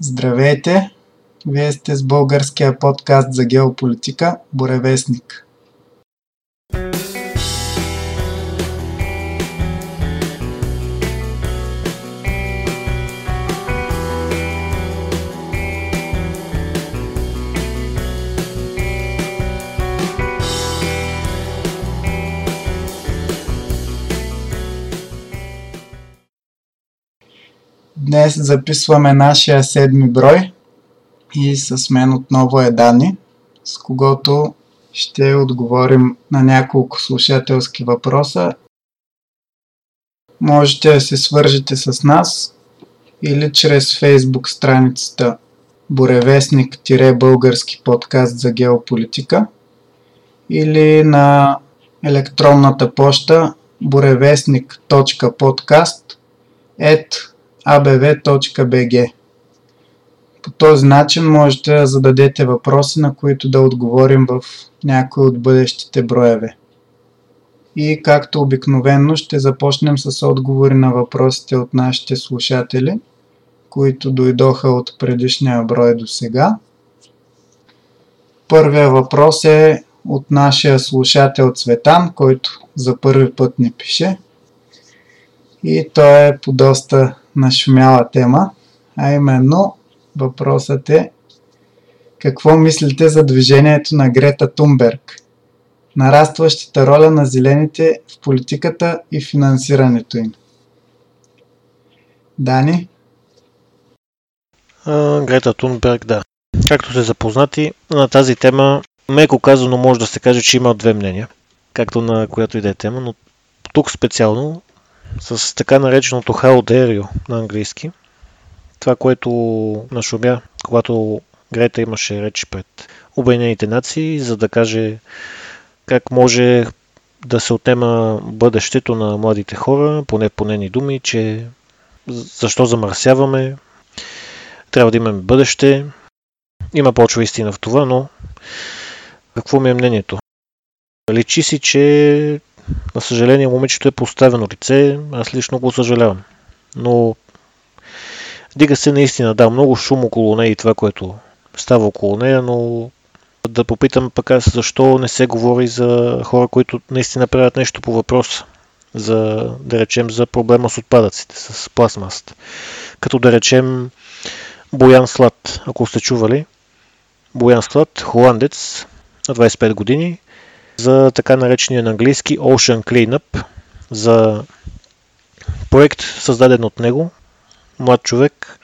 Здравейте! Вие сте с българския подкаст за геополитика Боревестник. Днес записваме нашия седми брой и с мен отново е Дани, с когото ще отговорим на няколко слушателски въпроса. Можете да се свържете с нас или чрез фейсбук страницата Боревестник-български подкаст за геополитика или на електронната поща borevestnik.podcast abv.bg. По този начин можете да зададете въпроси, на които да отговорим в някои от бъдещите броеве. И както обикновенно ще започнем с отговори на въпросите от нашите слушатели, които дойдоха от предишния брой до сега. Първия въпрос е от нашия слушател Цветан, който за първи път ни пише. И той е по доста нашумяла тема, а именно въпросът е какво мислите за движението на Грета Тунберг? Нарастващата роля на зелените в политиката и финансирането им. Дани? А, Грета Тунберг, да. Както сте запознати, на тази тема, меко казано, може да се каже, че има две мнения, както на която и да е тема, но тук специално с така нареченото you на английски. Това, което нашумя, когато Грета имаше реч пред Обединените нации, за да каже как може да се отнема бъдещето на младите хора, поне по нейни думи, че защо замърсяваме, трябва да имаме бъдеще. Има почва истина в това, но какво ми е мнението? Личи си, че на съжаление, момичето е поставено лице, аз лично го съжалявам. Но дига се наистина, да, много шум около нея и това, което става около нея, но да попитам пък аз защо не се говори за хора, които наистина правят нещо по въпроса. За, да речем, за проблема с отпадъците, с пластмасата. Като да речем Боян Слад, ако сте чували. Боян Слад, холандец, на 25 години, за така наречения на английски Ocean Cleanup, за проект създаден от него, млад човек,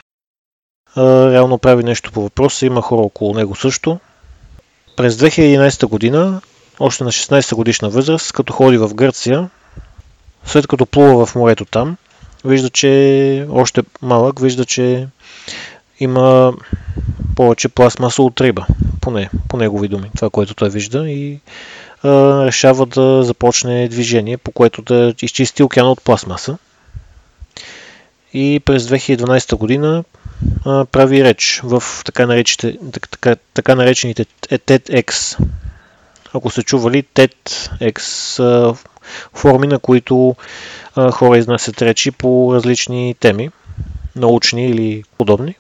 реално прави нещо по въпроса, има хора около него също. През 2011 година, още на 16 годишна възраст, като ходи в Гърция, след като плува в морето там, вижда, че още малък, вижда, че има повече пластмаса от риба, поне по негови думи, това, което той вижда и решава да започне движение, по което да изчисти океана от пластмаса. И през 2012 година прави реч в така, наречените, така, така наречените TEDx. Ако сте чували TEDx форми, на които хора изнасят речи по различни теми, научни или подобни.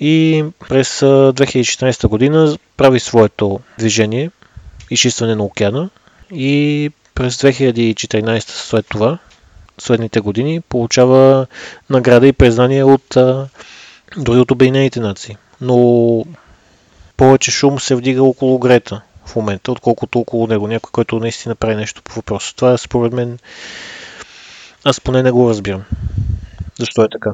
И през 2014 година прави своето движение изчистване на океана и през 2014 след това, следните години, получава награда и признание от дори от Обединените нации. Но повече шум се вдига около Грета в момента, отколкото около него. Някой, който наистина прави нещо по въпроса. Това според мен аз поне не го разбирам. Защо е така?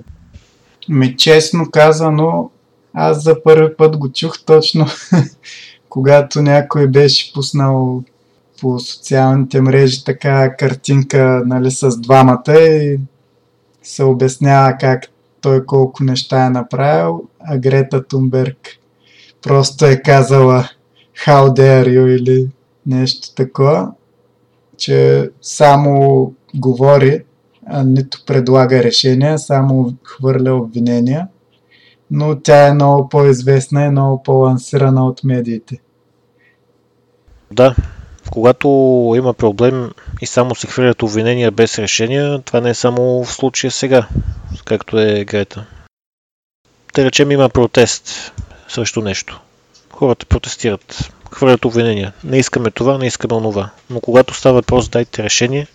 Ми честно казано, аз за първи път го чух точно когато някой беше пуснал по социалните мрежи така картинка нали, с двамата и се обяснява как той колко неща е направил, а Грета Тунберг просто е казала How dare you или нещо такова, че само говори, а нито предлага решения, само хвърля обвинения, но тя е много по-известна и много по-лансирана от медиите. Да, когато има проблем и само се хвърлят обвинения без решения, това не е само в случая сега, както е Грета. да речем има протест срещу нещо. Хората протестират, хвърлят обвинения. Не искаме това, не искаме онова. Но когато става въпрос, дайте решение,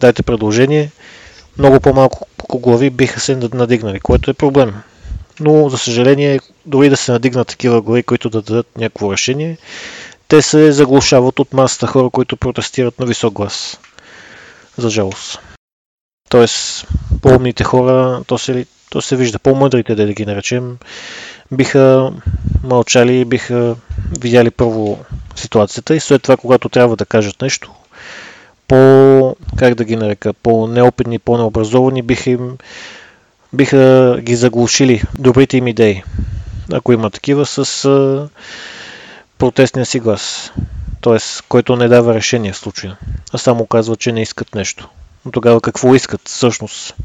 дайте предложение, много по-малко глави биха се надигнали, което е проблем. Но, за съжаление, дори да се надигнат такива глави, които да дадат някакво решение, те се заглушават от масата хора, които протестират на висок глас. За жалост. Тоест, по-умните хора, то се, то се вижда, по-мъдрите, да ги наречем, биха мълчали, биха видяли първо ситуацията и след това, когато трябва да кажат нещо, по, как да ги нарека, по-неопитни, по-необразовани, биха, им, биха ги заглушили добрите им идеи, ако има такива, с протестния си глас. Тоест, който не дава решение в случая, а само казва, че не искат нещо. Но тогава какво искат всъщност?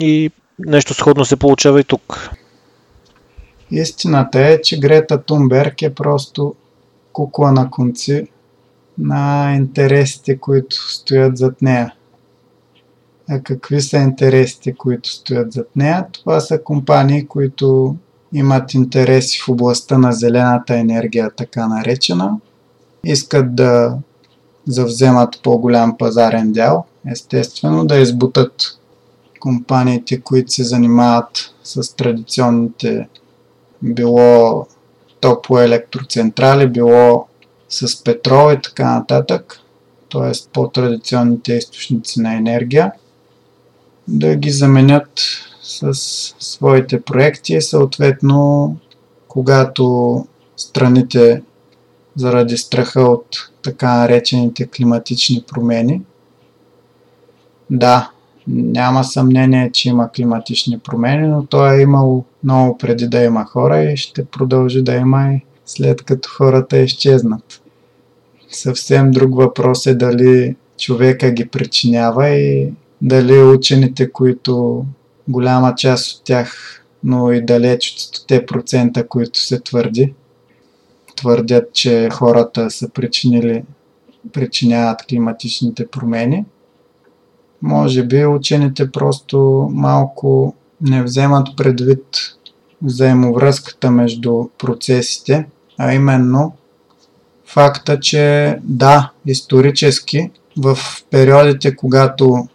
И нещо сходно се получава и тук. Истината е, че Грета Тунберг е просто кукла на конци на интересите, които стоят зад нея. А какви са интересите, които стоят зад нея? Това са компании, които имат интереси в областта на зелената енергия, така наречена. Искат да завземат по-голям пазарен дял, естествено да избутат компаниите, които се занимават с традиционните било топлоелектроцентрали, било с петрол и така нататък, т.е. по-традиционните източници на енергия, да ги заменят с своите проекти. Съответно, когато страните заради страха от така наречените климатични промени, да, няма съмнение, че има климатични промени, но то е имало много преди да има хора и ще продължи да има и след като хората изчезнат. Съвсем друг въпрос е дали човека ги причинява и дали учените, които голяма част от тях, но и далеч от те процента, които се твърди, твърдят, че хората са причинили, причиняват климатичните промени. Може би учените просто малко не вземат предвид взаимовръзката между процесите, а именно факта, че да, исторически в периодите, когато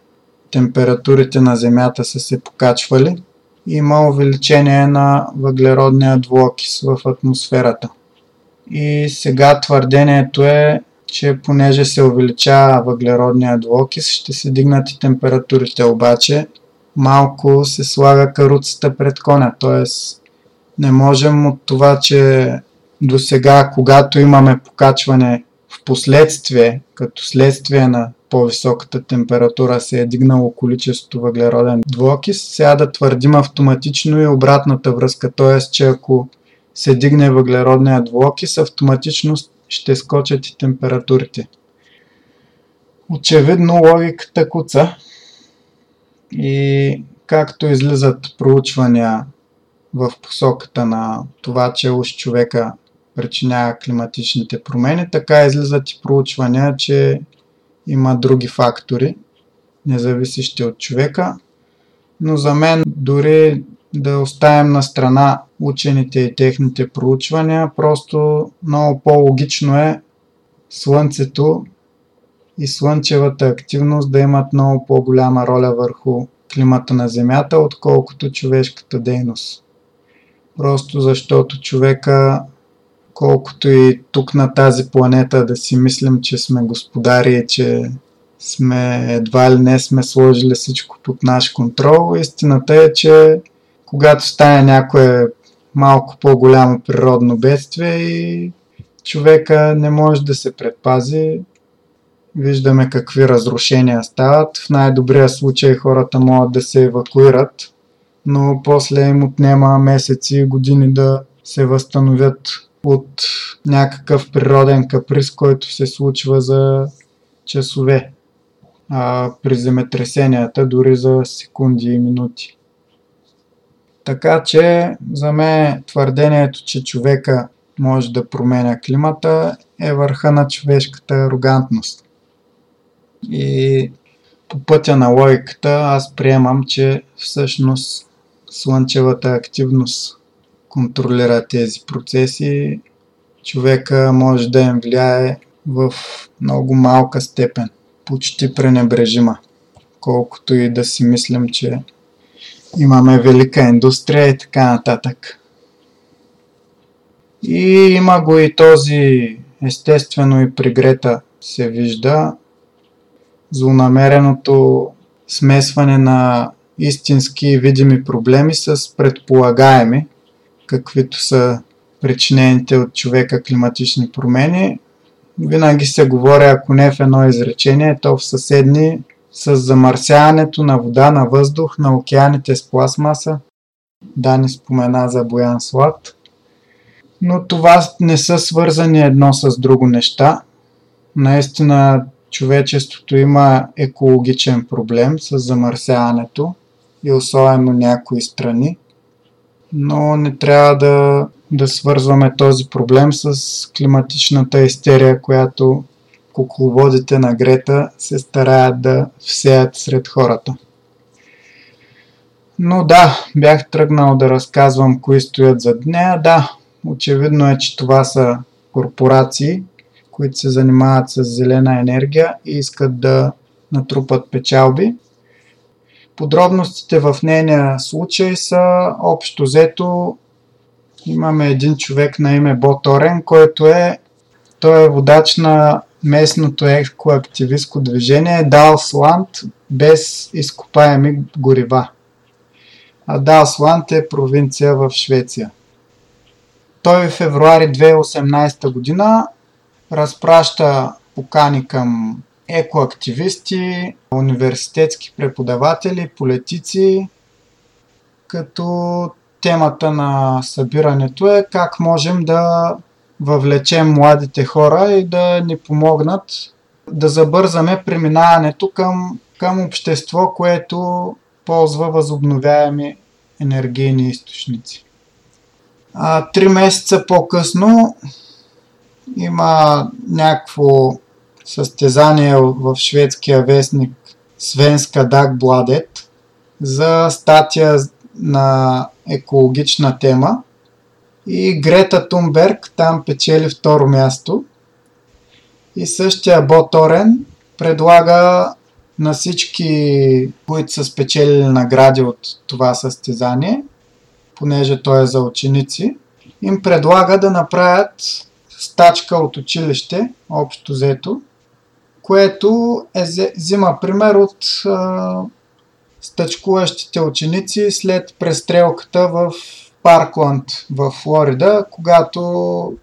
температурите на Земята са се покачвали, има увеличение на въглеродния двуокис в атмосферата. И сега твърдението е, че понеже се увеличава въглеродния двуокис, ще се дигнат и температурите, обаче малко се слага каруцата пред коня, т.е. не можем от това, че до сега, когато имаме покачване в последствие, като следствие на по-високата температура се е дигнало количеството въглероден двуокис, сега да твърдим автоматично и обратната връзка, т.е. че ако се дигне въглеродния двуокис, автоматично ще скочат и температурите. Очевидно логиката куца и както излизат проучвания в посоката на това, че уж човека причинява климатичните промени, така излизат и проучвания, че има други фактори, независещи от човека. Но за мен дори да оставим на страна учените и техните проучвания, просто много по-логично е Слънцето и слънчевата активност да имат много по-голяма роля върху климата на Земята, отколкото човешката дейност. Просто защото човека колкото и тук на тази планета да си мислим, че сме господари че сме едва ли не сме сложили всичко под наш контрол. Истината е, че когато стане някое малко по-голямо природно бедствие и човека не може да се предпази, виждаме какви разрушения стават. В най-добрия случай хората могат да се евакуират, но после им отнема месеци и години да се възстановят от някакъв природен каприз, който се случва за часове. А при земетресенията дори за секунди и минути. Така че за мен твърдението, че човека може да променя климата е върха на човешката арогантност. И по пътя на логиката аз приемам, че всъщност слънчевата активност контролира тези процеси, човека може да им влияе в много малка степен, почти пренебрежима, колкото и да си мислим, че имаме велика индустрия и така нататък. И има го и този, естествено и при Грета се вижда, злонамереното смесване на истински видими проблеми с предполагаеми, каквито са причинените от човека климатични промени. Винаги се говори, ако не в едно изречение, то в съседни с замърсяването на вода, на въздух, на океаните с пластмаса. Дани спомена за Боян Слад. Но това не са свързани едно с друго неща. Наистина човечеството има екологичен проблем с замърсяването и особено някои страни, но не трябва да, да свързваме този проблем с климатичната истерия, която кукловодите на Грета се стараят да всеят сред хората. Но да, бях тръгнал да разказвам кои стоят зад нея. Да, очевидно е, че това са корпорации, които се занимават с зелена енергия и искат да натрупат печалби. Подробностите в нейния случай са общо взето имаме един човек на име Боторен, който е той е водач на местното екоактивистко движение Далсланд без изкопаеми горива. А Далсланд е провинция в Швеция. Той в февруари 2018 година разпраща покани към екоактивисти, университетски преподаватели, политици, като темата на събирането е как можем да въвлечем младите хора и да ни помогнат да забързаме преминаването към, към общество, което ползва възобновяеми енергийни източници. А, три месеца по-късно има някакво състезание в шведския вестник Свенска Дагбладет за статия на екологична тема и Грета Тунберг там печели второ място. И същия Боторен предлага на всички, които са спечелили награди от това състезание, понеже то е за ученици, им предлага да направят стачка от училище, общо взето, което е, взима пример от а, стъчкуващите ученици след престрелката в Паркланд в Флорида, когато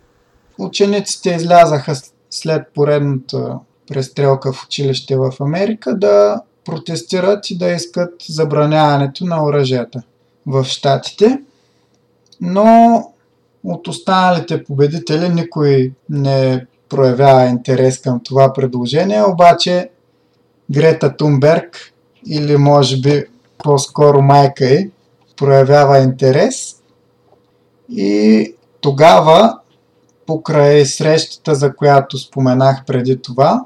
учениците излязаха след поредната престрелка в училище в Америка да протестират и да искат забраняването на оръжията в Штатите. Но от останалите победители никой не проявява интерес към това предложение, обаче Грета Тунберг или може би по-скоро майка й проявява интерес и тогава покрай срещата, за която споменах преди това,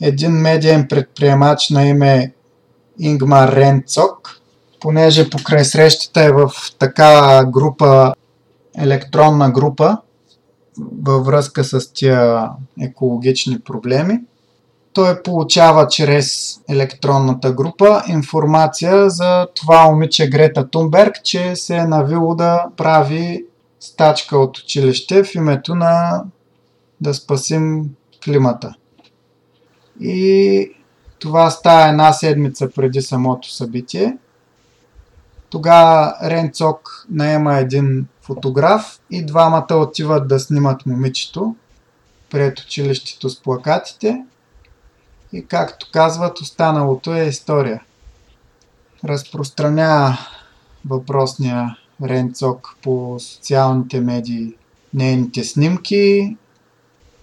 един медиен предприемач на име Ингмар Ренцок, понеже покрай срещата е в такава група електронна група във връзка с тия екологични проблеми. Той получава чрез електронната група информация за това момиче Грета Тунберг, че се е навило да прави стачка от училище в името на да спасим климата. И това става една седмица преди самото събитие. Тогава Ренцок наема един фотограф и двамата отиват да снимат момичето пред училището с плакатите. И както казват, останалото е история. Разпространява въпросния Ренцок по социалните медии нейните снимки,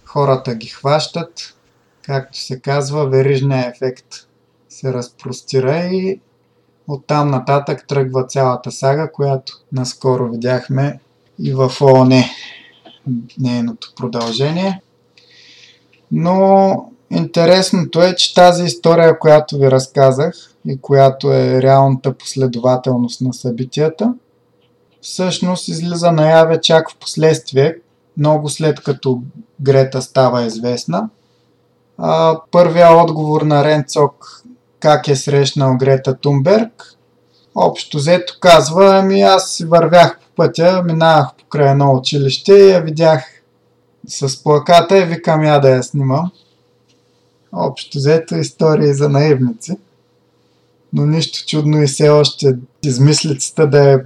хората ги хващат, както се казва, верижния ефект се разпростира и Оттам нататък тръгва цялата сага, която наскоро видяхме и в ООН нейното продължение. Но интересното е, че тази история, която ви разказах, и която е реалната последователност на събитията, всъщност излиза наяве чак в последствие, много след като Грета става известна. А, първия отговор на Ренцок как е срещнал Грета Тунберг, общо взето казва, ами аз си вървях по пътя, минавах покрай едно училище и я видях с плаката и викам я да я снимам. Общо взето истории за наивници. Но нищо чудно и все още измислицата да е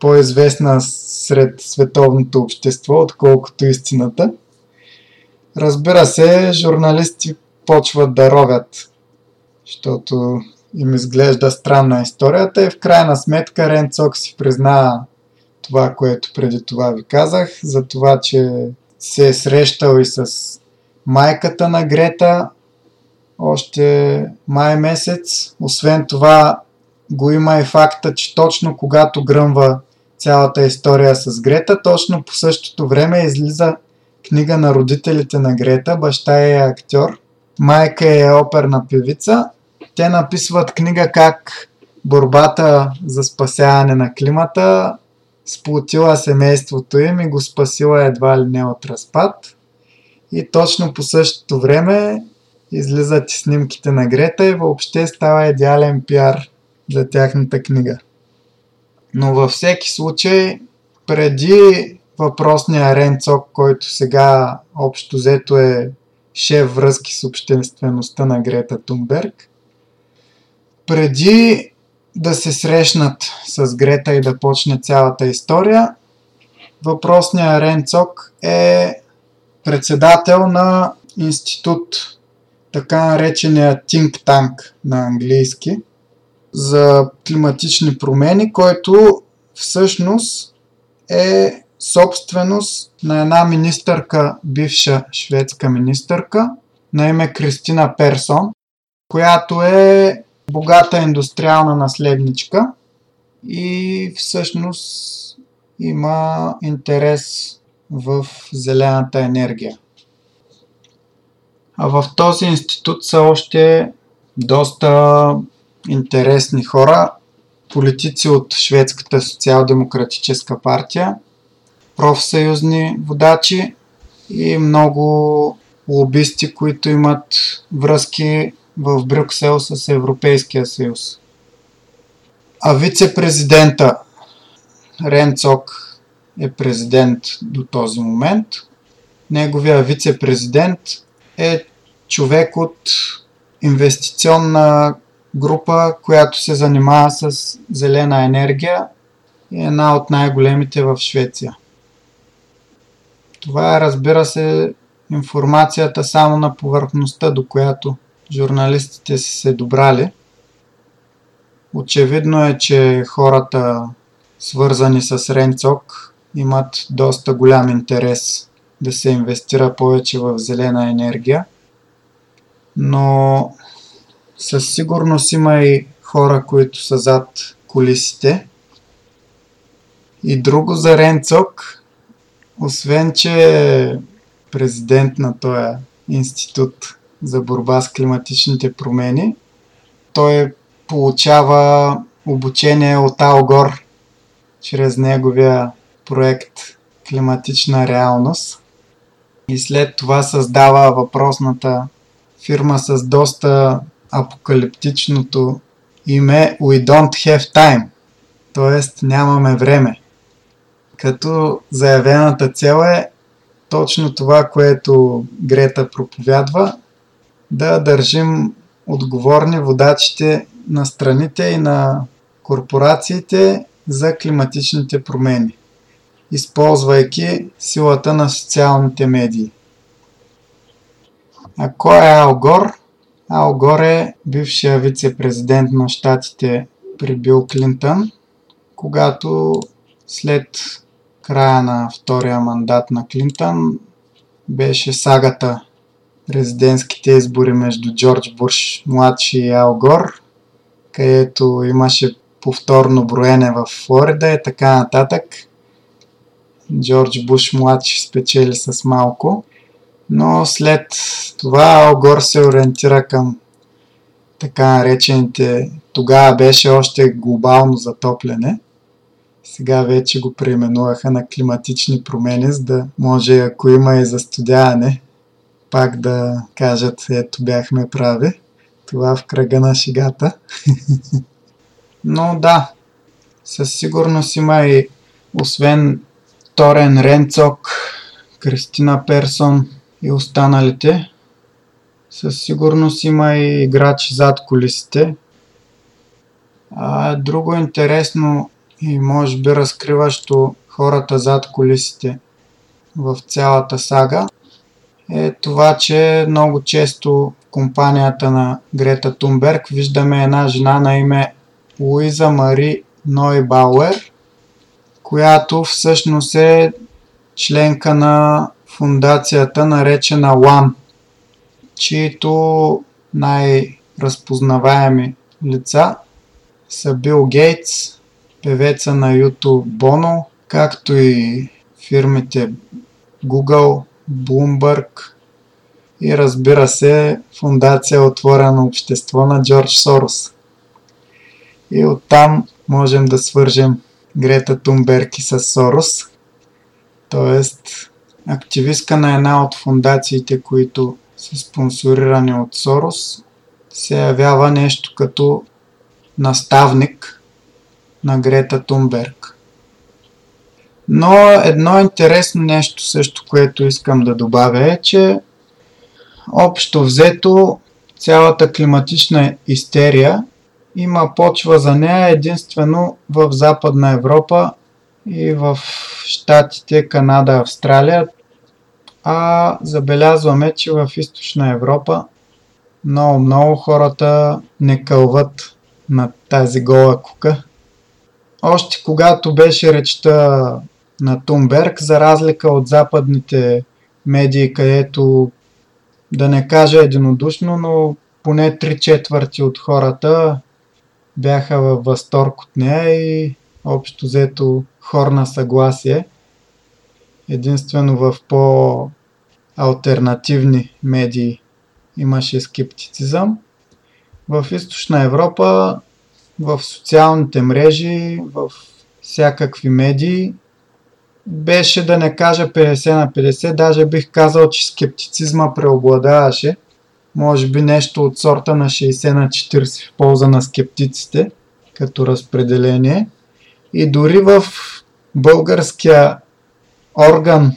по-известна сред световното общество, отколкото истината. Разбира се, журналисти почват да ровят, защото им изглежда странна историята и в крайна сметка Ренцок си призна това, което преди това ви казах, за това, че се е срещал и с майката на Грета още май месец. Освен това го има и факта, че точно когато гръмва цялата история с Грета, точно по същото време излиза книга на родителите на Грета, баща е актьор, майка е оперна певица. Те написват книга как борбата за спасяване на климата сплотила семейството им и го спасила едва ли не от разпад. И точно по същото време излизат и снимките на Грета и въобще става идеален пиар за тяхната книга. Но във всеки случай, преди въпросния Ренцок, който сега общо взето е шеф връзки с обществеността на Грета Тунберг, преди да се срещнат с Грета и да почне цялата история, въпросния Ренцок е председател на институт, така наречения think tank на английски – за климатични промени, който всъщност е собственост на една министърка, бивша шведска министърка, на име Кристина Персон, която е богата индустриална наследничка и всъщност има интерес в зелената енергия. А в този институт са още доста интересни хора, политици от Шведската социал-демократическа партия, профсъюзни водачи и много лобисти, които имат връзки в Брюксел с Европейския съюз. А вице-президента Ренцок е президент до този момент. Неговия вице-президент е човек от инвестиционна група, която се занимава с зелена енергия и е една от най-големите в Швеция. Това е, разбира се, информацията само на повърхността, до която журналистите са се добрали. Очевидно е, че хората, свързани с Ренцок, имат доста голям интерес да се инвестира повече в зелена енергия. Но със сигурност има и хора, които са зад колисите. И друго за Ренцок, освен че е президент на този институт за борба с климатичните промени, той получава обучение от Алгор чрез неговия проект Климатична реалност и след това създава въпросната фирма с доста апокалиптичното име We don't have time, т.е. нямаме време. Като заявената цел е точно това, което Грета проповядва, да държим отговорни водачите на страните и на корпорациите за климатичните промени, използвайки силата на социалните медии. А кой е Алгор? Ал Горе, бившия вице-президент на щатите при Бил Клинтън, когато след края на втория мандат на Клинтън беше сагата президентските избори между Джордж Буш младши и Ал Гор, където имаше повторно броене в Флорида и така нататък. Джордж Буш младши спечели с малко но след това Алгор се ориентира към така наречените, тогава беше още глобално затопляне. Сега вече го преименуваха на климатични промени, за да може, ако има и застудяване, пак да кажат, ето бяхме прави. Това в кръга на шигата. Но да, със сигурност има и освен Торен Ренцок, Кристина Персон и останалите, със сигурност има и играчи зад колисите. А, друго интересно и може би разкриващо хората зад колисите в цялата сага е това, че много често в компанията на Грета Тунберг виждаме една жена на име Луиза Мари Нойбауер, която всъщност е членка на фундацията наречена LAN, чието най-разпознаваеми лица са Бил Гейтс, певеца на YouTube Bono, както и фирмите Google, Bloomberg и разбира се фундация Отворено общество на Джордж Сорос. И оттам можем да свържем Грета Тунберг и с Сорос. Тоест, активистка на една от фундациите, които са спонсорирани от Сорос, се явява нещо като наставник на Грета Тунберг. Но едно интересно нещо също, което искам да добавя е, че общо взето цялата климатична истерия има почва за нея единствено в Западна Европа и в Штатите, Канада, Австралия. А забелязваме, че в Източна Европа много-много хората не кълват на тази гола кука. Още когато беше речта на Тумберг, за разлика от западните медии, където да не кажа единодушно, но поне 3 четвърти от хората бяха във възторг от нея и общо взето хор на съгласие. Единствено в по-алтернативни медии имаше скептицизъм. В източна Европа, в социалните мрежи, в всякакви медии беше да не кажа 50 на 50, даже бих казал, че скептицизма преобладаваше – може би нещо от сорта на 60 на 40 в полза на скептиците като разпределение. И дори в българския орган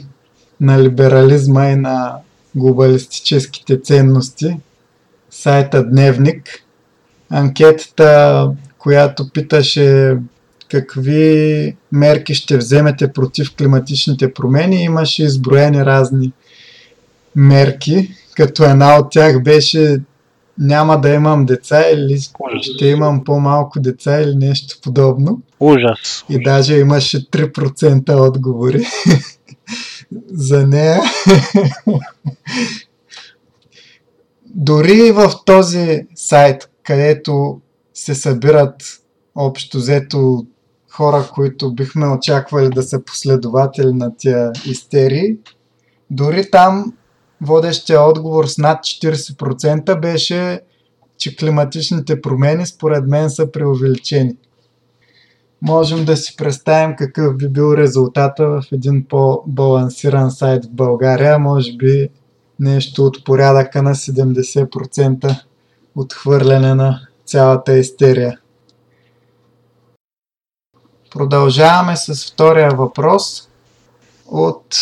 на либерализма и на глобалистическите ценности, сайта Дневник, анкетата, която питаше какви мерки ще вземете против климатичните промени, имаше изброени разни мерки, като една от тях беше няма да имам деца или ще имам по-малко деца или нещо подобно. Ужас. И даже имаше 3% отговори за нея. Дори в този сайт, където се събират общо взето хора, които бихме очаквали да са последователи на тия истерии, дори там водещия отговор с над 40% беше, че климатичните промени според мен са преувеличени. Можем да си представим какъв би бил резултата в един по-балансиран сайт в България, може би нещо от порядъка на 70% отхвърляне на цялата истерия. Продължаваме с втория въпрос от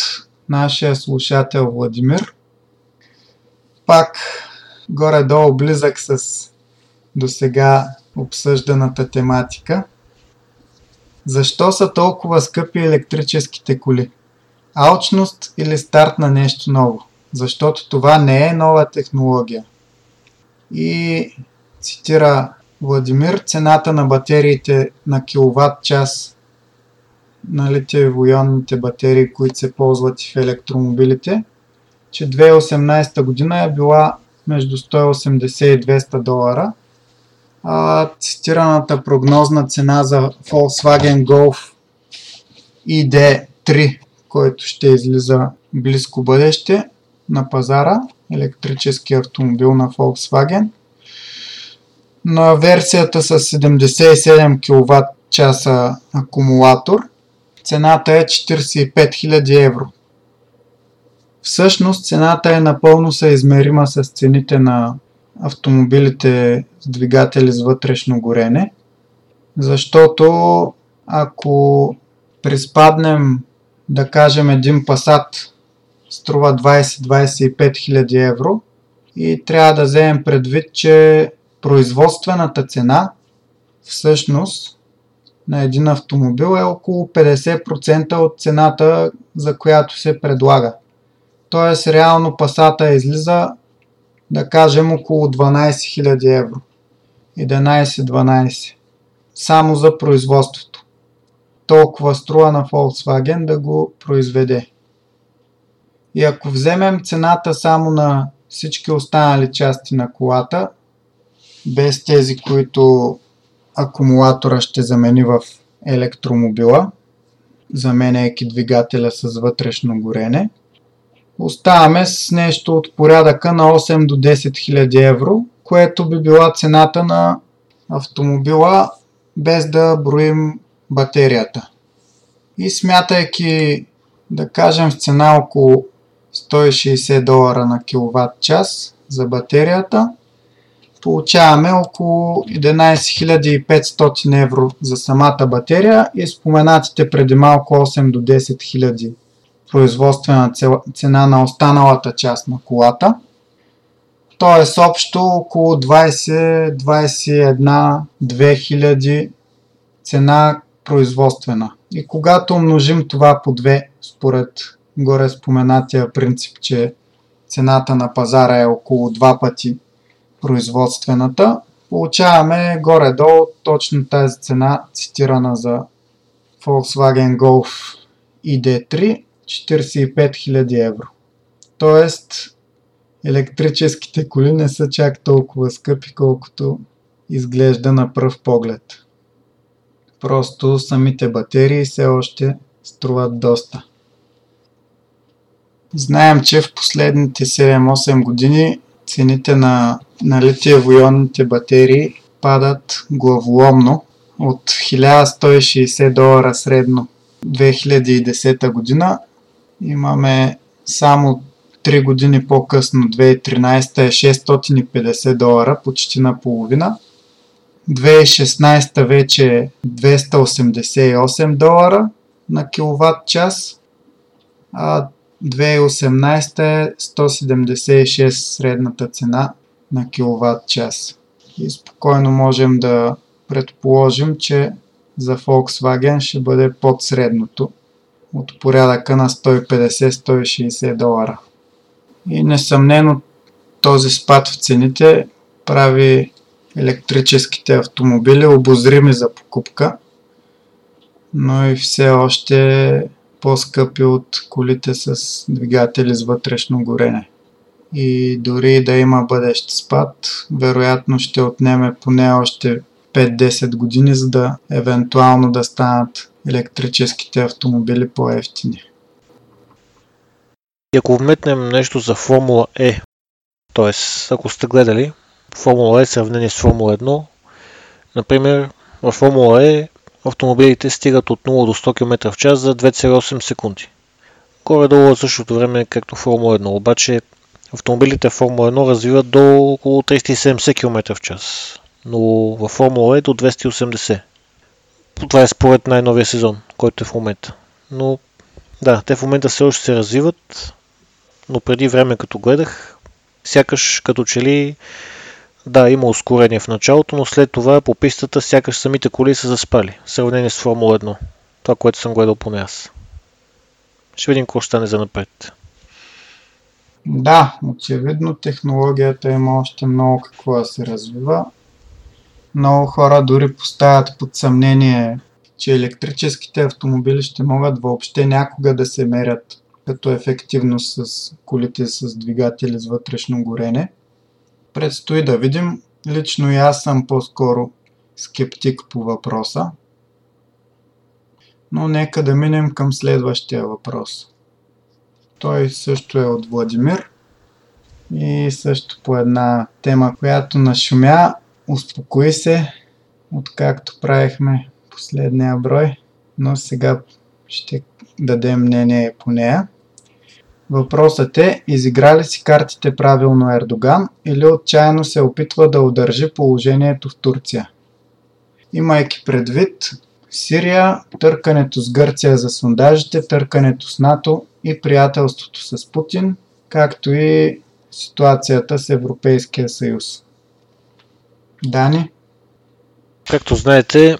нашия слушател Владимир пак горе-долу близък с до сега обсъжданата тематика. Защо са толкова скъпи електрическите коли? Алчност или старт на нещо ново? Защото това не е нова технология. И цитира Владимир, цената на батериите на киловатт час на литиево-ионните батерии, които се ползват в електромобилите, че 2018 година е била между 180 и 200 долара. А, цитираната прогнозна цена за Volkswagen Golf ID3, който ще излиза близко бъдеще на пазара, електрически автомобил на Volkswagen, на версията с 77 кВт часа акумулатор цената е 45 000 евро. Всъщност цената е напълно съизмерима с цените на автомобилите с двигатели с вътрешно горене, защото ако приспаднем да кажем един Passat струва 20-25 хиляди евро и трябва да вземем предвид, че производствената цена всъщност на един автомобил е около 50% от цената, за която се предлага. Тоест реално пасата излиза да кажем около 12 000 евро. 11-12. Само за производството. Толкова струва на Volkswagen да го произведе. И ако вземем цената само на всички останали части на колата, без тези, които акумулатора ще замени в електромобила, заменяйки двигателя с вътрешно горене, оставаме с нещо от порядъка на 8 до 10 хиляди евро, което би била цената на автомобила без да броим батерията. И смятайки, да кажем, в цена около 160 долара на киловатт час за батерията, получаваме около 11 500 евро за самата батерия и споменатите преди малко 8 до 10 000 производствена цена на останалата част на колата. Тоест общо около 20-21 2000 цена производствена. И когато умножим това по 2, според горе споменатия принцип, че цената на пазара е около 2 пъти производствената, получаваме горе-долу точно тази цена, цитирана за Volkswagen Golf ID3 45 000 евро. Тоест, електрическите коли не са чак толкова скъпи, колкото изглежда на пръв поглед. Просто самите батерии все още струват доста. Знаем, че в последните 7-8 години цените на, на литиево-ионните батерии падат главоломно от 1160 долара средно 2010 година Имаме само 3 години по-късно, 2013 е 650 долара, почти наполовина. 2016 вече е 288 долара на киловатт час, а 2018 е 176 средната цена на киловатт час. И спокойно можем да предположим, че за Volkswagen ще бъде под средното от порядъка на 150-160 долара. И несъмнено този спад в цените прави електрическите автомобили обозрими за покупка, но и все още по-скъпи от колите с двигатели с вътрешно горене. И дори да има бъдещ спад, вероятно ще отнеме поне още 5-10 години, за да евентуално да станат електрическите автомобили по-ефтини. И ако вметнем нещо за Формула Е, т.е. ако сте гледали Формула Е сравнение с Формула 1, например в Формула Е автомобилите стигат от 0 до 100 км в час за 2,8 секунди. Горе-долу в същото време както Формула 1, обаче автомобилите в Формула 1 развиват до около 370 км в час, но във Формула Е до 280 това е според най-новия сезон, който е в момента. Но да, те в момента все още се развиват, но преди време като гледах, сякаш като че ли да, има ускорение в началото, но след това по пистата сякаш самите коли са заспали, в сравнение с Формула 1. Това, което съм гледал поне аз. Ще видим какво ще стане за напред. Да, очевидно технологията има още много какво да се развива. Много хора дори поставят под съмнение, че електрическите автомобили ще могат въобще някога да се мерят като ефективност с колите с двигатели с вътрешно горене. Предстои да видим. Лично и аз съм по-скоро скептик по въпроса. Но нека да минем към следващия въпрос. Той също е от Владимир и също по една тема, която нашумя успокои се, откакто правихме последния брой, но сега ще дадем мнение по нея. Въпросът е, изигра ли си картите правилно Ердоган или отчаяно се опитва да удържи положението в Турция? Имайки предвид Сирия, търкането с Гърция за сондажите, търкането с НАТО и приятелството с Путин, както и ситуацията с Европейския съюз. Дани? Както знаете,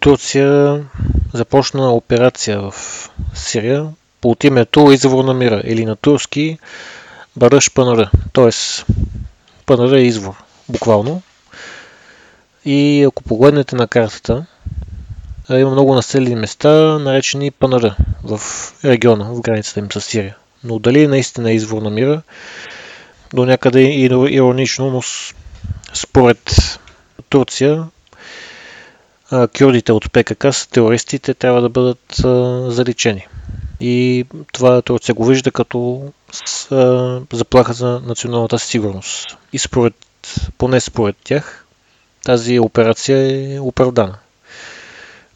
Турция започна операция в Сирия под името Извор на мира или на турски Баръш Панара, т.е. Панара е извор, буквално. И ако погледнете на картата, има много населени места, наречени Панара в региона, в границата им с Сирия. Но дали наистина е извор на мира, до някъде и иронично, но според Турция, кюрдите от ПКК са терористите, трябва да бъдат заличени. И това Турция го вижда като заплаха за националната сигурност. И според, поне според тях, тази операция е оправдана.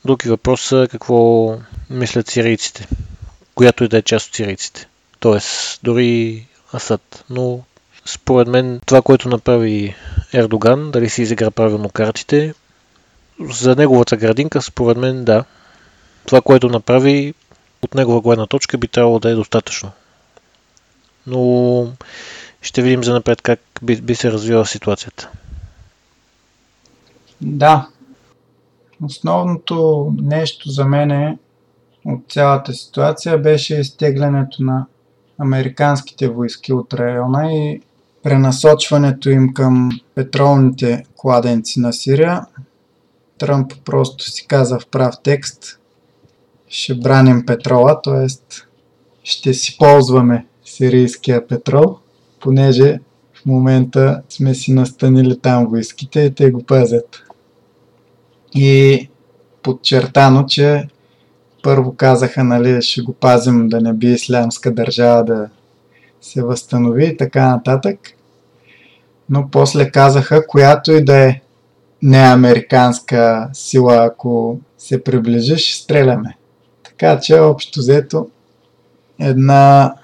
Други въпрос са какво мислят сирийците, която и да е част от сирийците. Тоест, дори Асад. Но според мен това, което направи Ердоган, дали си изигра правилно картите, за неговата градинка, според мен да. Това, което направи от негова гледна точка би трябвало да е достатъчно. Но ще видим за напред как би, би се развила ситуацията. Да. Основното нещо за мен е от цялата ситуация беше изтеглянето на американските войски от района и пренасочването им към петролните кладенци на Сирия. Тръмп просто си каза в прав текст, ще браним петрола, т.е. ще си ползваме сирийския петрол, понеже в момента сме си настанили там войските и те го пазят. И подчертано, че първо казаха, нали, ще го пазим да не би ислямска държава да се възстанови и така нататък. Но после казаха, която и да е неамериканска сила, ако се приближиш, стреляме. Така че, общо взето, една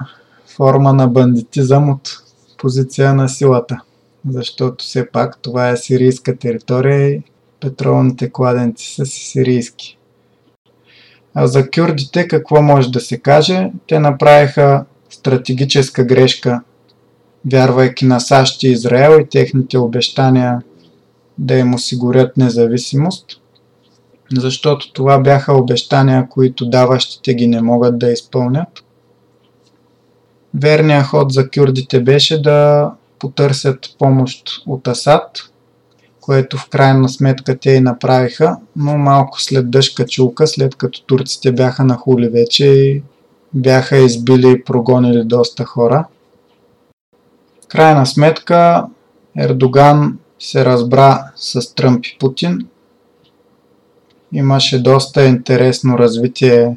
форма на бандитизъм от позиция на силата. Защото все пак това е сирийска територия и петролните кладенци са си сирийски. А за кюрдите какво може да се каже? Те направиха стратегическа грешка, вярвайки на САЩ и Израел и техните обещания да им осигурят независимост, защото това бяха обещания, които даващите ги не могат да изпълнят. Верният ход за кюрдите беше да потърсят помощ от Асад, което в крайна сметка те и направиха, но малко след дъжка чулка, след като турците бяха на хули вече и бяха избили и прогонили доста хора. В крайна сметка Ердоган се разбра с Тръмп и Путин. Имаше доста интересно развитие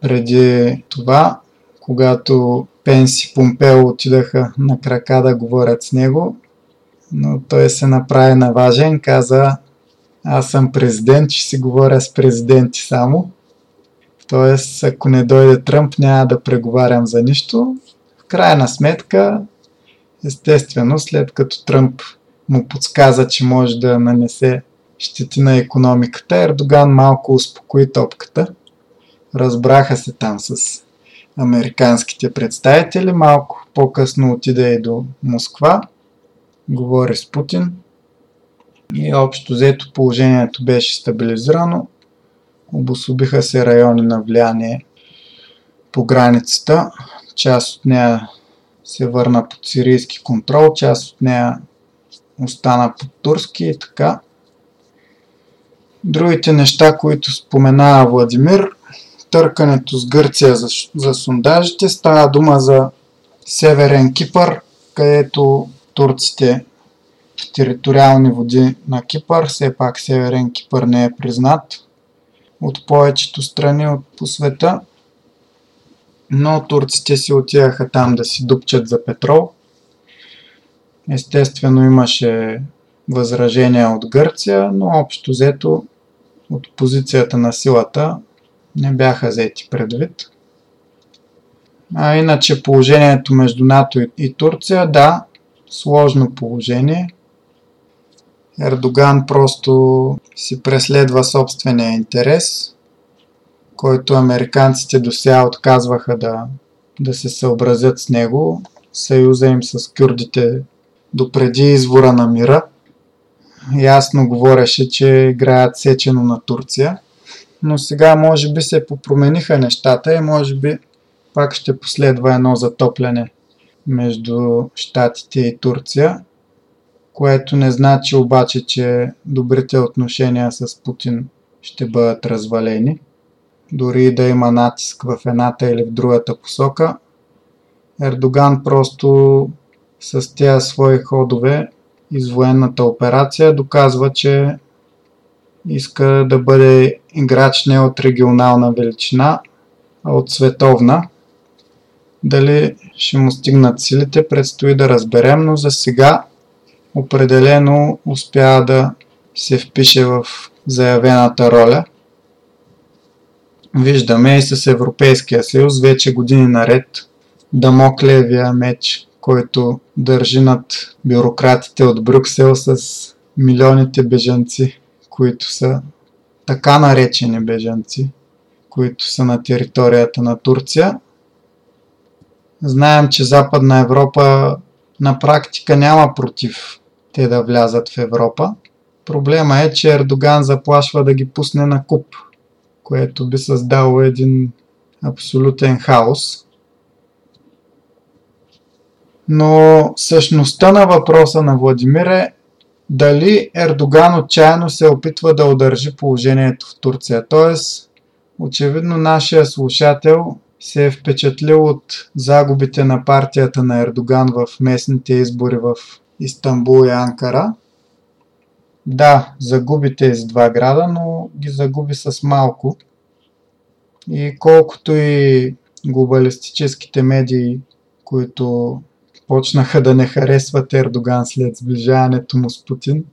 преди това, когато Пенс и Помпео отидаха на крака да говорят с него, но той се направи наважен, каза аз съм президент, ще си говоря с президенти само. Тоест, ако не дойде Тръмп, няма да преговарям за нищо. В крайна сметка, естествено, след като Тръмп му подсказа, че може да нанесе щети на економиката, Ердоган малко успокои топката. Разбраха се там с американските представители. Малко по-късно отиде и до Москва. Говори с Путин. И общо взето положението беше стабилизирано. Обособиха се райони на влияние по границата. Част от нея се върна под сирийски контрол, част от нея остана под турски и така. Другите неща, които споменава Владимир, търкането с Гърция за, за сондажите, става дума за Северен Кипър, където турците в териториални води на Кипър, все пак Северен Кипър не е признат от повечето страни от по света, но турците си отиваха там да си дупчат за петрол. Естествено имаше възражения от Гърция, но общо взето от позицията на силата не бяха взети предвид. А иначе положението между НАТО и Турция, да, сложно положение. Ердоган просто си преследва собствения интерес, който американците до сега отказваха да, да се съобразят с него. Съюза им с кюрдите допреди извора на мира. Ясно говореше, че играят сечено на Турция. Но сега може би се попромениха нещата и може би пак ще последва едно затопляне между Штатите и Турция, което не значи обаче, че добрите отношения с Путин ще бъдат развалени. Дори да има натиск в едната или в другата посока, Ердоган просто с тези свои ходове из военната операция доказва, че иска да бъде играч не от регионална величина, а от световна. Дали ще му стигнат силите, предстои да разберем, но за сега определено успя да се впише в заявената роля. Виждаме и с Европейския съюз вече години наред дамоклевия меч, който държи над бюрократите от Брюксел с милионите бежанци, които са така наречени бежанци, които са на територията на Турция. Знаем, че Западна Европа на практика няма против те да влязат в Европа. Проблема е, че Ердоган заплашва да ги пусне на куп, което би създало един абсолютен хаос. Но същността на въпроса на Владимир е дали Ердоган отчаяно се опитва да удържи положението в Турция. Тоест, очевидно нашия слушател се е впечатлил от загубите на партията на Ердоган в местните избори в Истанбул и Анкара. Да, загуби тези два града, но ги загуби с малко. И колкото и глобалистическите медии, които почнаха да не харесват Ердоган след сближаването му с Путин,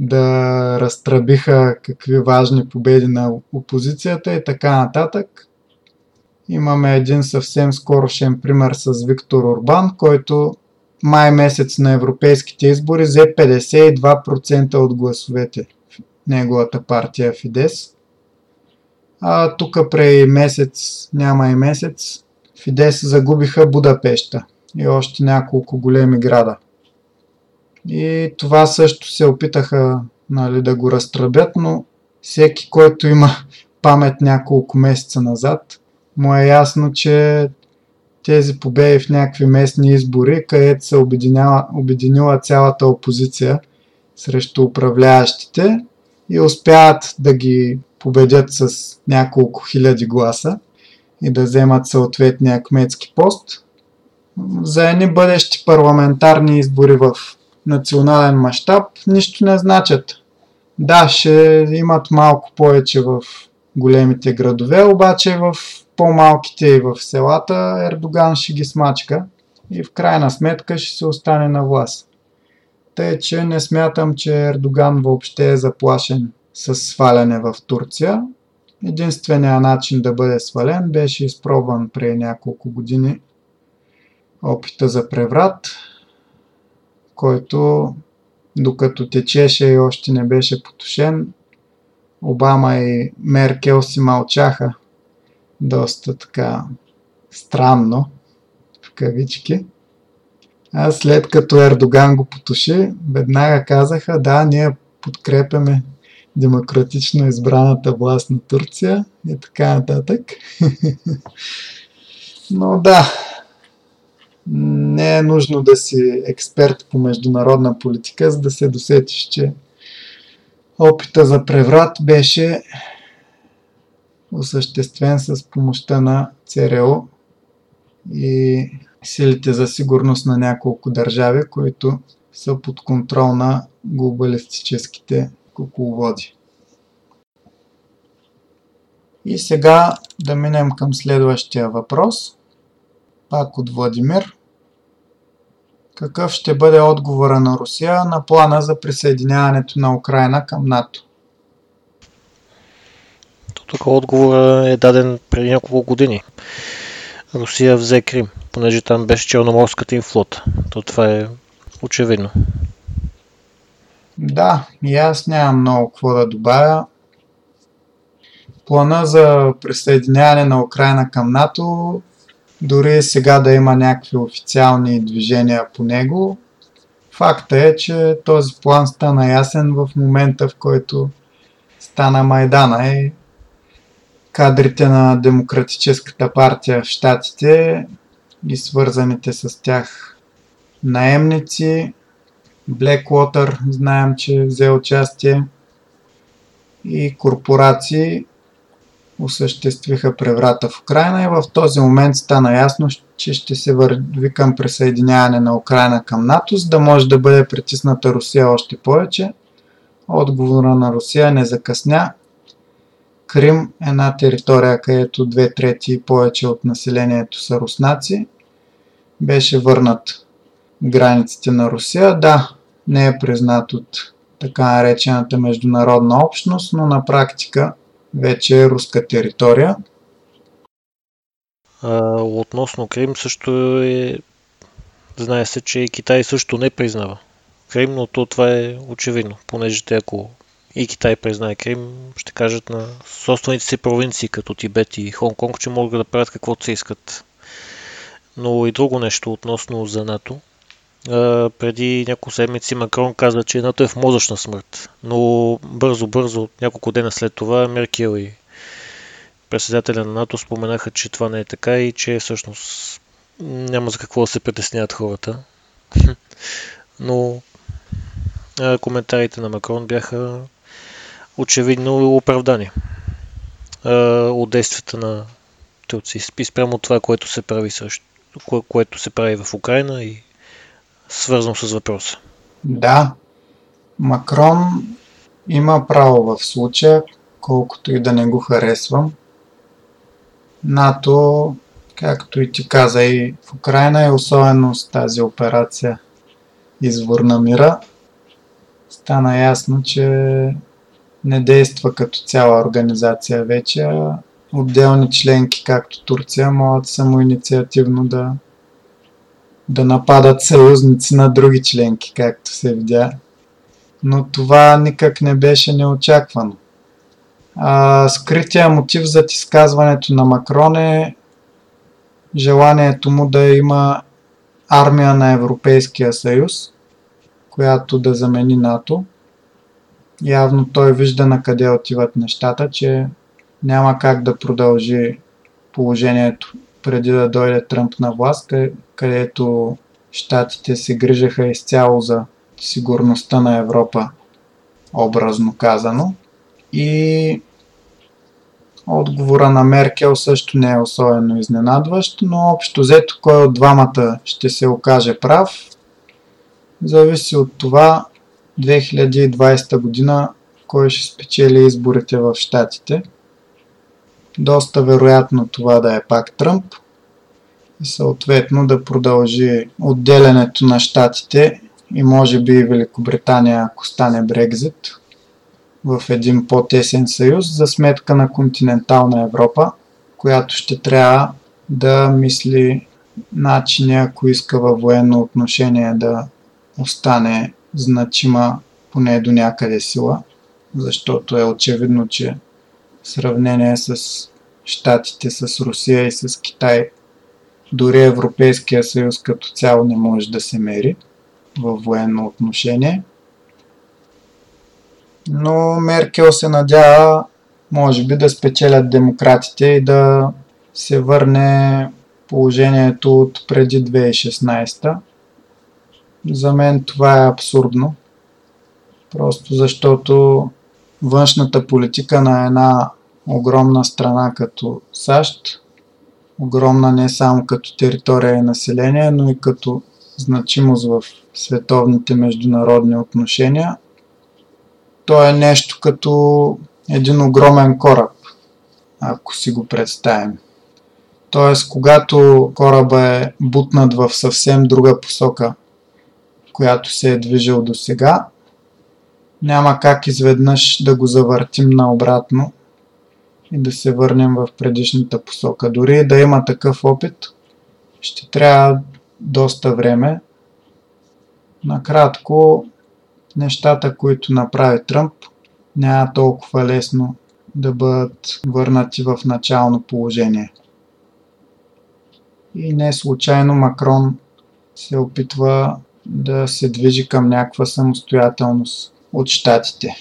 да разтръбиха какви важни победи на опозицията и така нататък. Имаме един съвсем скорошен пример с Виктор Орбан, който май месец на европейските избори взе 52% от гласовете в неговата партия Фидес. А тук преди месец, няма и месец, Фидес загубиха Будапешта и още няколко големи града. И това също се опитаха нали, да го разтръбят, но всеки, който има памет няколко месеца назад, му е ясно, че тези победи в някакви местни избори, където се обединила, обединила цялата опозиция срещу управляващите и успяват да ги победят с няколко хиляди гласа и да вземат съответния кметски пост, за едни бъдещи парламентарни избори в национален мащаб нищо не значат. Да, ще имат малко повече в големите градове, обаче в по-малките и в селата Ердоган ще ги смачка и в крайна сметка ще се остане на власт. Тъй, че не смятам, че Ердоган въобще е заплашен с сваляне в Турция. Единственият начин да бъде свален беше изпробван преди няколко години опита за преврат, който докато течеше и още не беше потушен, Обама и Меркел си мълчаха доста така странно, в кавички. А след като Ердоган го потуши, веднага казаха, да, ние подкрепяме демократично избраната власт на Турция и така нататък. Но да, не е нужно да си експерт по международна политика, за да се досетиш, че опита за преврат беше осъществен с помощта на ЦРУ и силите за сигурност на няколко държави, които са под контрол на глобалистическите кукловоди. И сега да минем към следващия въпрос, пак от Владимир. Какъв ще бъде отговора на Русия на плана за присъединяването на Украина към НАТО? Тук отговор е даден преди няколко години. Русия взе Крим, понеже там беше черноморската им флота. То това е очевидно. Да, и аз нямам много какво да добавя. Плана за присъединяване на Украина към НАТО, дори сега да има някакви официални движения по него, факта е, че този план стана ясен в момента, в който стана Майдана и кадрите на Демократическата партия в Штатите и свързаните с тях наемници. Blackwater знаем, че взе участие и корпорации осъществиха преврата в Украина и в този момент стана ясно, че ще се върви към присъединяване на Украина към НАТО, за да може да бъде притисната Русия още повече. Отговора на Русия не закъсня Крим, е една територия, където две трети и повече от населението са руснаци, беше върнат границите на Русия. Да, не е признат от така наречената международна общност, но на практика вече е руска територия. А, относно Крим също е... Знае се, че Китай също не признава Крим, но то това е очевидно, понеже те ако и Китай признае Крим, ще кажат на собствените си провинции, като Тибет и Хонг-Конг, че могат да правят каквото се искат. Но и друго нещо относно за НАТО. Преди няколко седмици Макрон каза, че НАТО е в мозъчна смърт. Но бързо-бързо, няколко дена след това, Меркел и председателя на НАТО споменаха, че това не е така и че всъщност няма за какво да се притесняват хората. Но коментарите на Макрон бяха очевидно оправдани от действията на турци. Спрямо това, което се прави също, кое, което се прави в Украина и свързано с въпроса. Да, Макрон има право в случая, колкото и да не го харесвам. НАТО, както и ти каза и в Украина, е особено с тази операция Извор на мира. Стана ясно, че не действа като цяла организация вече, а отделни членки, както Турция, могат самоинициативно да, да нападат съюзници на други членки, както се видя. Но това никак не беше неочаквано. А, скрития мотив за изказването на Макрон е желанието му да има армия на Европейския съюз, която да замени НАТО – явно той вижда на къде отиват нещата, че няма как да продължи положението преди да дойде Тръмп на власт, където щатите се грижаха изцяло за сигурността на Европа, образно казано. И отговора на Меркел също не е особено изненадващ, но общо взето кой от двамата ще се окаже прав, зависи от това 2020 година кой ще спечели изборите в Штатите. Доста вероятно това да е пак Тръмп и съответно да продължи отделянето на Штатите и може би и Великобритания, ако стане Брекзит, в един по-тесен съюз за сметка на континентална Европа, която ще трябва да мисли начини, ако иска във военно отношение да остане значима поне до някъде сила, защото е очевидно, че в сравнение с Штатите, с Русия и с Китай, дори Европейския съюз като цяло не може да се мери във военно отношение. Но Меркел се надява, може би, да спечелят демократите и да се върне положението от преди 2016 за мен това е абсурдно. Просто защото външната политика на една огромна страна като САЩ, огромна не само като територия и население, но и като значимост в световните международни отношения, то е нещо като един огромен кораб, ако си го представим. Тоест, когато кораба е бутнат в съвсем друга посока която се е движил до сега, няма как изведнъж да го завъртим наобратно и да се върнем в предишната посока. Дори да има такъв опит, ще трябва доста време. Накратко, нещата, които направи Тръмп, няма толкова лесно да бъдат върнати в начално положение. И не случайно Макрон се опитва да се движи към някаква самостоятелност от щатите.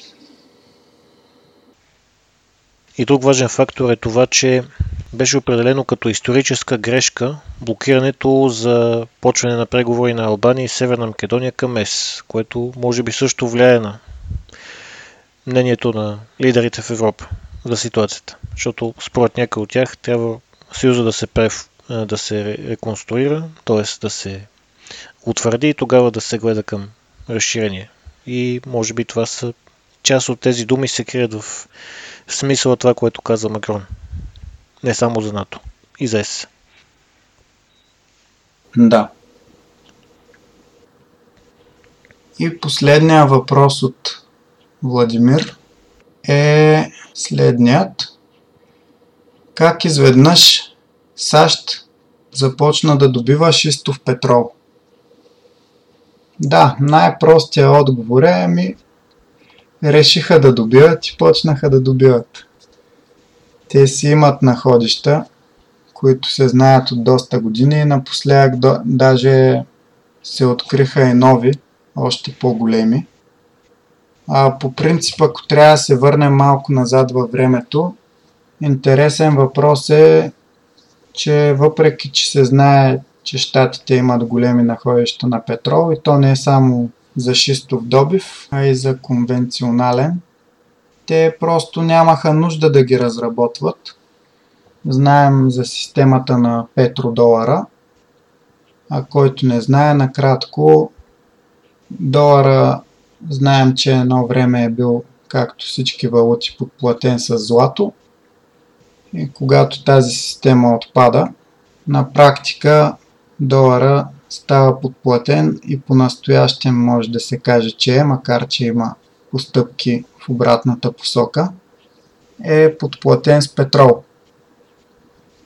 И друг важен фактор е това, че беше определено като историческа грешка блокирането за почване на преговори на Албания и Северна Македония към ЕС, което може би също влияе на мнението на лидерите в Европа за ситуацията. Защото според някои от тях трябва Съюза да се, прев, да се реконструира, т.е. да се утвърди и тогава да се гледа към разширение. И може би това са част от тези думи се крият в смисъла това, което каза Макрон. Не само за НАТО, и за ЕС. Да. И последния въпрос от Владимир е следният. Как изведнъж САЩ започна да добива шистов петрол? Да, най-простия отговор е, ами решиха да добиват и почнаха да добиват. Те си имат находища, които се знаят от доста години и напоследък до, даже се откриха и нови, още по-големи. А по принцип, ако трябва да се върнем малко назад във времето, интересен въпрос е, че въпреки, че се знае, че щатите имат големи находища на петрол и то не е само за шистов добив, а и за конвенционален. Те просто нямаха нужда да ги разработват. Знаем за системата на петродолара, а който не знае, накратко, долара знаем, че едно време е бил, както всички валути, подплатен с злато. И когато тази система отпада, на практика долара става подплатен и по-настоящем може да се каже, че е, макар че има постъпки в обратната посока, е подплатен с петрол.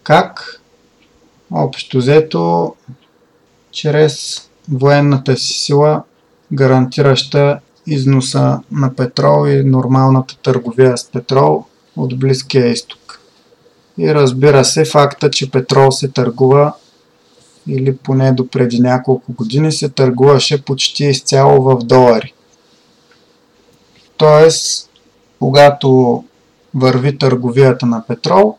Как? Общо взето, чрез военната си сила, гарантираща износа на петрол и нормалната търговия с петрол от Близкия изток. И разбира се, факта, че петрол се търгува или поне до преди няколко години се търгуваше почти изцяло в долари. Тоест, когато върви търговията на петрол,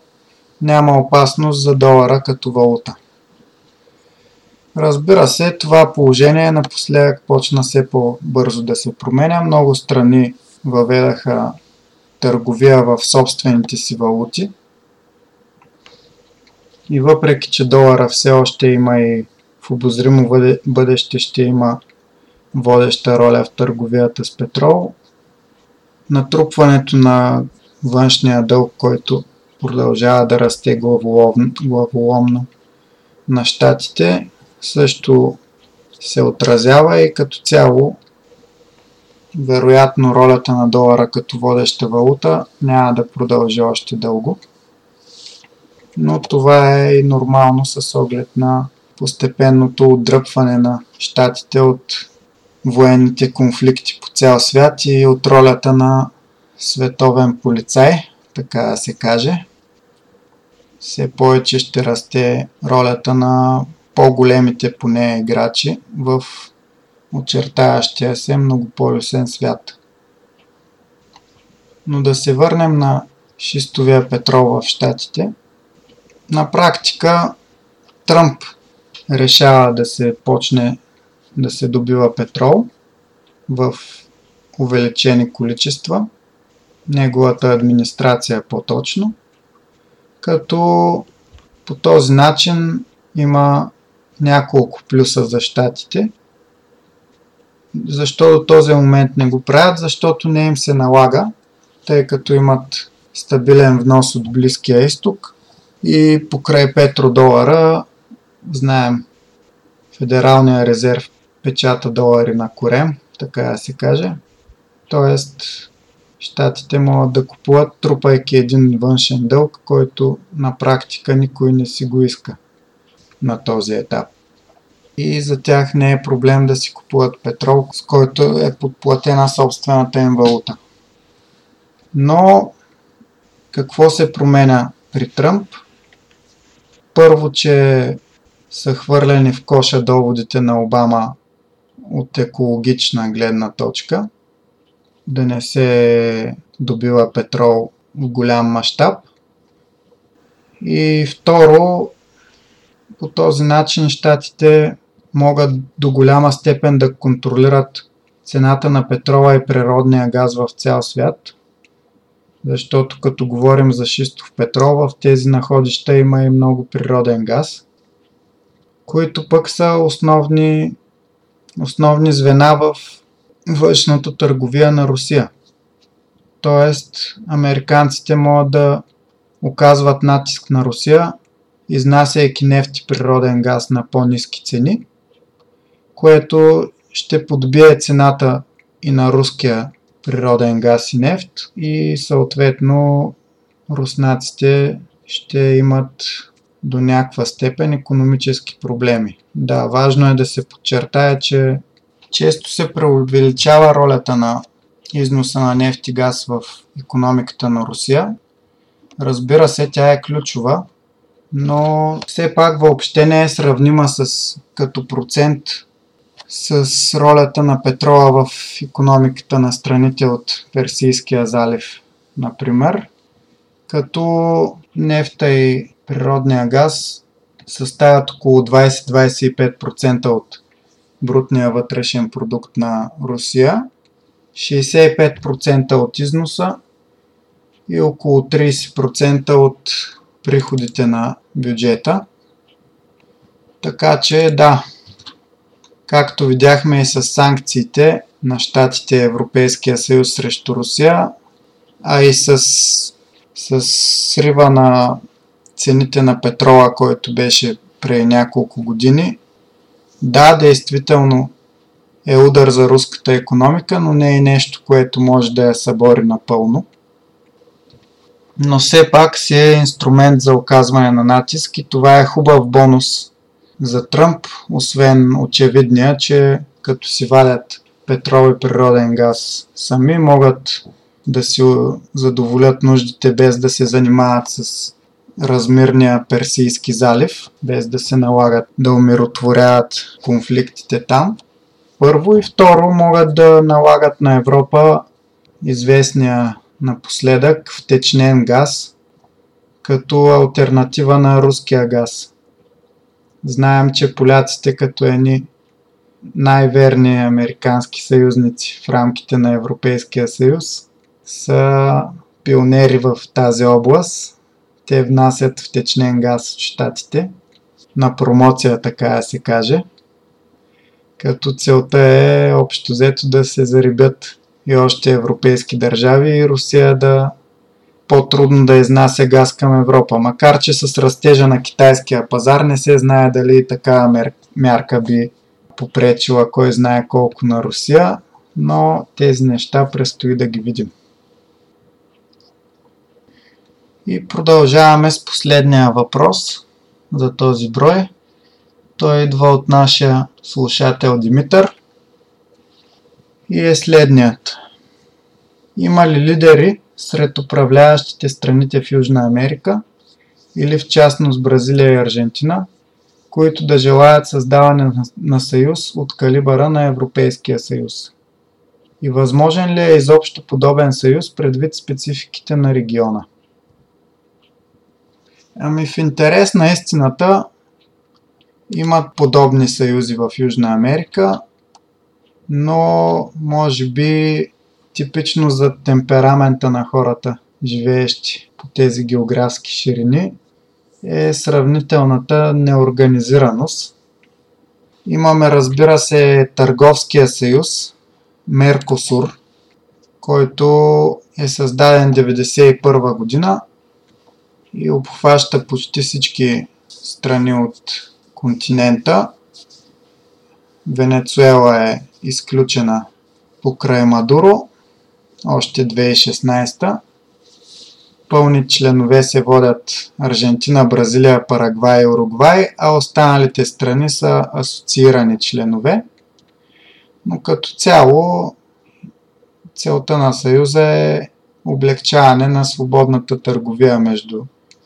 няма опасност за долара като валута. Разбира се, това положение напоследък почна все по-бързо да се променя. Много страни въведаха търговия в собствените си валути, и въпреки, че долара все още има и в обозримо бъдеще ще има водеща роля в търговията с петрол, натрупването на външния дълг, който продължава да расте главоломно, на щатите, също се отразява и като цяло вероятно ролята на долара като водеща валута няма да продължи още дълго но това е и нормално с оглед на постепенното отдръпване на щатите от военните конфликти по цял свят и от ролята на световен полицай, така да се каже. Все повече ще расте ролята на по-големите поне играчи в очертаящия се многополюсен свят. Но да се върнем на шистовия петрол в щатите на практика Тръмп решава да се почне да се добива петрол в увеличени количества, неговата администрация по-точно, като по този начин има няколко плюса за щатите. Защо до този момент не го правят? Защото не им се налага, тъй като имат стабилен внос от Близкия изток и покрай петродолара, знаем, Федералния резерв печата долари на корем, така да се каже. Тоест, щатите могат да купуват, трупайки един външен дълг, който на практика никой не си го иска на този етап. И за тях не е проблем да си купуват петрол, с който е подплатена собствената им валута. Но какво се променя при Тръмп? Първо, че са хвърлени в коша доводите на Обама от екологична гледна точка, да не се добива петрол в голям мащаб. И второ, по този начин щатите могат до голяма степен да контролират цената на петрола и природния газ в цял свят – защото като говорим за шистов петрол, в тези находища има и много природен газ, които пък са основни, основни звена в външната търговия на Русия. Тоест, американците могат да оказват натиск на Русия, изнасяйки нефт и природен газ на по-низки цени, което ще подбие цената и на руския природен газ и нефт и съответно руснаците ще имат до някаква степен економически проблеми. Да, важно е да се подчертая, че често се преувеличава ролята на износа на нефт и газ в економиката на Русия. Разбира се, тя е ключова, но все пак въобще не е сравнима с като процент с ролята на петрола в економиката на страните от Персийския залив, например, като нефта и природния газ съставят около 20-25% от брутния вътрешен продукт на Русия, 65% от износа и около 30% от приходите на бюджета. Така че да, Както видяхме и с санкциите на щатите Европейския съюз срещу Русия, а и с, с срива на цените на петрола, който беше преди няколко години. Да, действително е удар за руската економика, но не е нещо, което може да я събори напълно. Но все пак си е инструмент за оказване на натиск и това е хубав бонус за Тръмп, освен очевидния, че като си валят петрол и природен газ сами, могат да си задоволят нуждите без да се занимават с размирния Персийски залив, без да се налагат да умиротворяват конфликтите там. Първо и второ могат да налагат на Европа известния напоследък втечнен газ като альтернатива на руския газ. Знаем, че поляците като едни най-верни американски съюзници в рамките на Европейския съюз са пионери в тази област. Те внасят втечнен газ от щатите на промоция, така да се каже. Като целта е общо взето да се зарибят и още европейски държави и Русия да по-трудно да изнася газ към Европа. Макар, че с растежа на китайския пазар не се знае дали такава мярка би попречила кой знае колко на Русия, но тези неща предстои да ги видим. И продължаваме с последния въпрос за този брой. Той идва от нашия слушател Димитър и е следният. Има ли лидери, сред управляващите страните в Южна Америка или в частност Бразилия и Аржентина, които да желаят създаване на съюз от калибъра на Европейския съюз. И възможен ли е изобщо подобен съюз предвид спецификите на региона? Ами в интерес на истината имат подобни съюзи в Южна Америка, но може би типично за темперамента на хората, живеещи по тези географски ширини, е сравнителната неорганизираност. Имаме, разбира се, Търговския съюз, Меркосур, който е създаден 1991 година и обхваща почти всички страни от континента. Венецуела е изключена покрай Мадуро, още 2016. Пълни членове се водят Аржентина, Бразилия, Парагвай и Уругвай, а останалите страни са асоциирани членове. Но като цяло целта на Съюза е облегчаване на свободната търговия между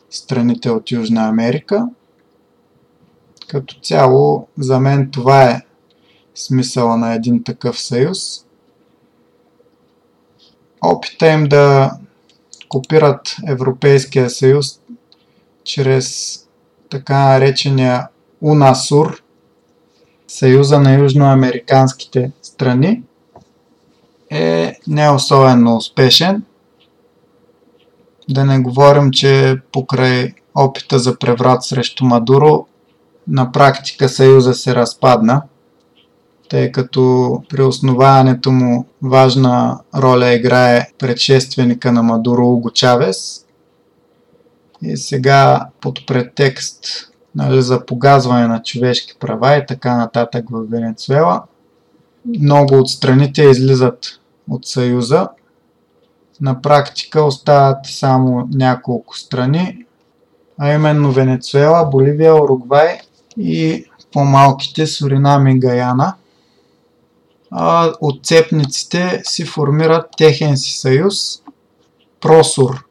страните от Южна Америка. Като цяло, за мен това е смисъла на един такъв съюз. Опита им да копират Европейския съюз чрез така наречения УНАСУР, Съюза на южноамериканските страни, е не особено успешен. Да не говорим, че покрай опита за преврат срещу Мадуро, на практика Съюза се разпадна, тъй като при основаването му важна роля играе предшественика на Мадуро Уго Чавес. И сега под претекст нали, за погазване на човешки права и така нататък в Венецуела, много от страните излизат от Съюза. На практика остават само няколко страни, а именно Венецуела, Боливия, Уругвай и по-малките Суринам и Гаяна. А отцепниците си формират техен си съюз, Просур,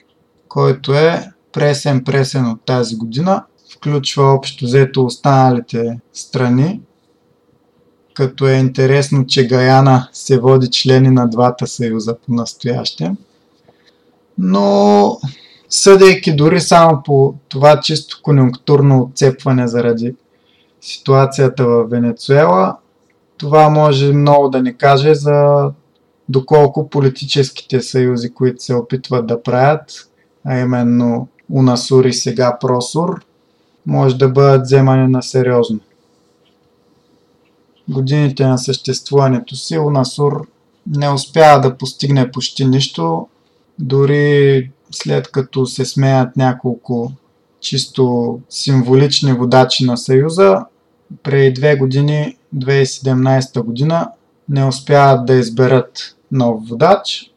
който е пресен-пресен от тази година. Включва общо взето останалите страни, като е интересно, че Гаяна се води члени на двата съюза по настояще. Но съдейки дори само по това чисто конюнктурно отцепване заради ситуацията в Венецуела, това може много да ни каже за доколко политическите съюзи, които се опитват да правят, а именно Унасур и сега Просур, може да бъдат вземани на сериозно. Годините на съществуването си Унасур не успява да постигне почти нищо, дори след като се смеят няколко чисто символични водачи на Съюза, преди две години, 2017 година, не успяват да изберат нов водач.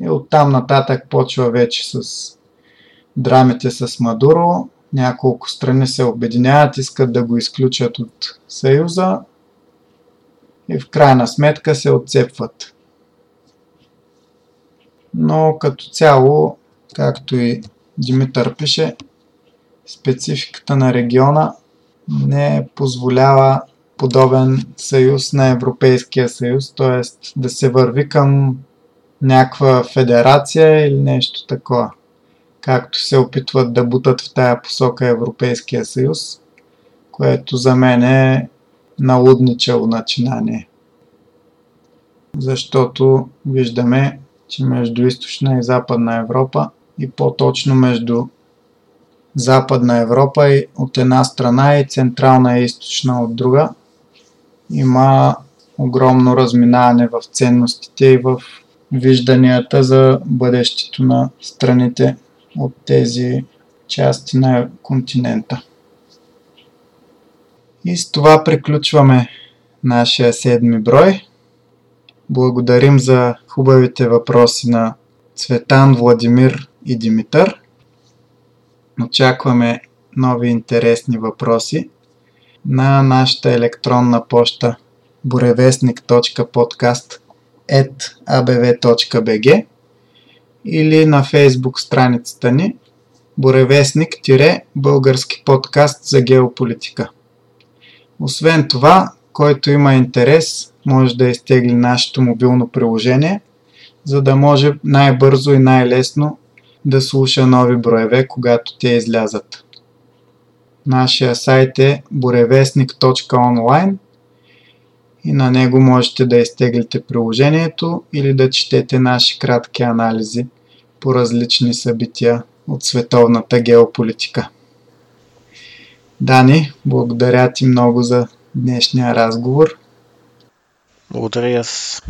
И оттам нататък почва вече с драмите с Мадуро, няколко страни се обединяват, искат да го изключат от Съюза и в крайна сметка се отцепват. Но като цяло, както и Димитър пише, спецификата на региона не позволява подобен съюз на Европейския съюз, т.е. да се върви към някаква федерация или нещо такова както се опитват да бутат в тая посока Европейския съюз, което за мен е налудничало начинание. Защото виждаме, че между източна и западна Европа и по-точно между Западна Европа и от една страна и централна и източна от друга има огромно разминаване в ценностите и в вижданията за бъдещето на страните от тези части на континента. И с това приключваме нашия седми брой. Благодарим за хубавите въпроси на Цветан, Владимир и Димитър. Очакваме нови интересни въпроси на нашата електронна поща borevestnik.podcast.abv.bg или на фейсбук страницата ни Боревестник-български подкаст за геополитика. Освен това, който има интерес, може да изтегли нашето мобилно приложение, за да може най-бързо и най-лесно да слуша нови броеве, когато те излязат. Нашия сайт е borevestnik.online и на него можете да изтеглите приложението или да четете наши кратки анализи по различни събития от световната геополитика. Дани, благодаря ти много за днешния разговор. Благодаря аз.